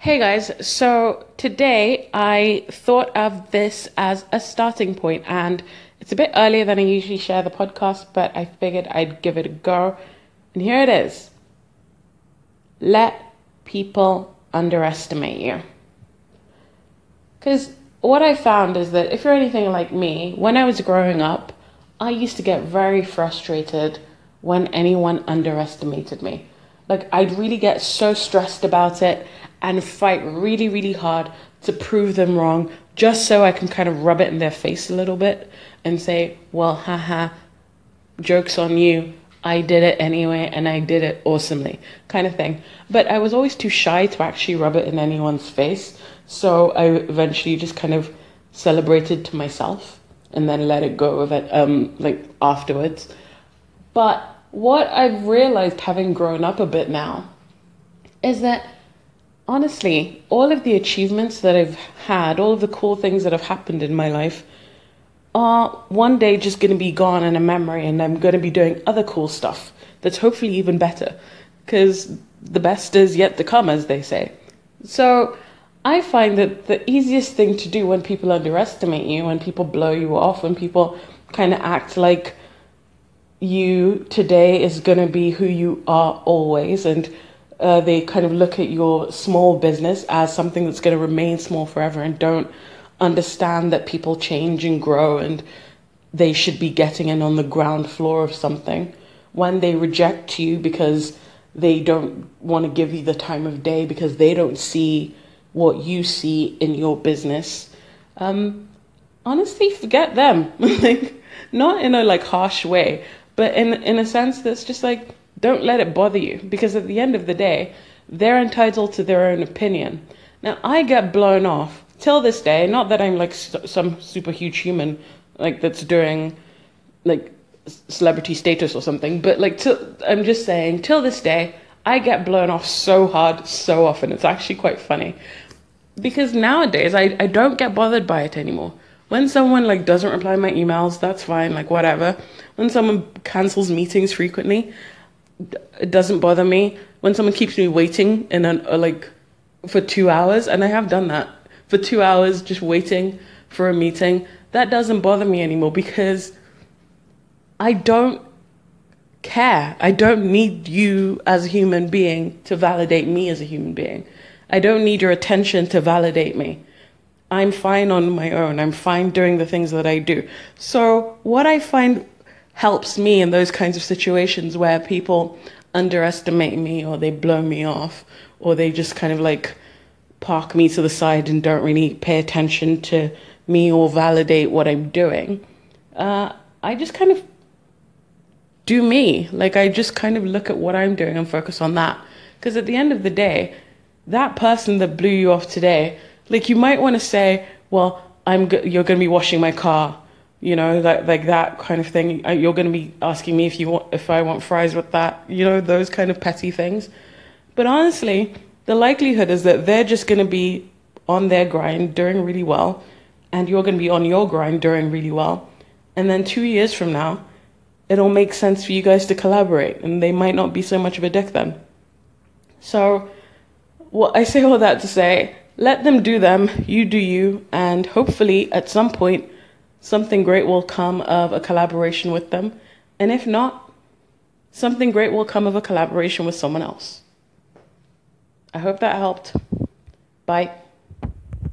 Hey guys, so today I thought of this as a starting point, and it's a bit earlier than I usually share the podcast, but I figured I'd give it a go. And here it is Let people underestimate you. Because what I found is that if you're anything like me, when I was growing up, I used to get very frustrated when anyone underestimated me. Like, I'd really get so stressed about it and fight really, really hard to prove them wrong just so I can kind of rub it in their face a little bit and say, well, haha, joke's on you. I did it anyway and I did it awesomely, kind of thing. But I was always too shy to actually rub it in anyone's face. So I eventually just kind of celebrated to myself and then let it go of it, um, like afterwards. But what I've realized having grown up a bit now is that honestly, all of the achievements that I've had, all of the cool things that have happened in my life, are one day just going to be gone in a memory, and I'm going to be doing other cool stuff that's hopefully even better. Because the best is yet to come, as they say. So I find that the easiest thing to do when people underestimate you, when people blow you off, when people kind of act like you today is going to be who you are always, and uh, they kind of look at your small business as something that's going to remain small forever and don't understand that people change and grow and they should be getting in on the ground floor of something. When they reject you because they don't want to give you the time of day because they don't see what you see in your business, um, honestly, forget them. like, not in a like harsh way, but in in a sense that's just like don't let it bother you because at the end of the day, they're entitled to their own opinion. Now, I get blown off till this day, not that I'm like some super huge human like that's doing like celebrity status or something, but like to, I'm just saying till this day, I get blown off so hard so often. It's actually quite funny. Because nowadays I, I don't get bothered by it anymore. When someone like doesn't reply my emails, that's fine, like whatever. When someone cancels meetings frequently, it doesn't bother me when someone keeps me waiting in an uh, like for two hours, and I have done that for two hours, just waiting for a meeting. That doesn't bother me anymore because I don't care. I don't need you as a human being to validate me as a human being. I don't need your attention to validate me. I'm fine on my own. I'm fine doing the things that I do. So, what I find helps me in those kinds of situations where people underestimate me or they blow me off or they just kind of like park me to the side and don't really pay attention to me or validate what I'm doing. Uh, I just kind of do me. Like I just kind of look at what I'm doing and focus on that. Because at the end of the day, that person that blew you off today, like you might want to say, well, I'm go- you're going to be washing my car you know, like like that kind of thing. Uh, you're going to be asking me if you want if I want fries with that, you know, those kind of petty things. But honestly, the likelihood is that they're just going to be on their grind doing really well, and you're going to be on your grind doing really well, and then two years from now, it'll make sense for you guys to collaborate, and they might not be so much of a dick then. So, what I say all that to say, let them do them, you do you, and hopefully at some point something great will come of a collaboration with them. And if not, something great will come of a collaboration with someone else. I hope that helped. Bye.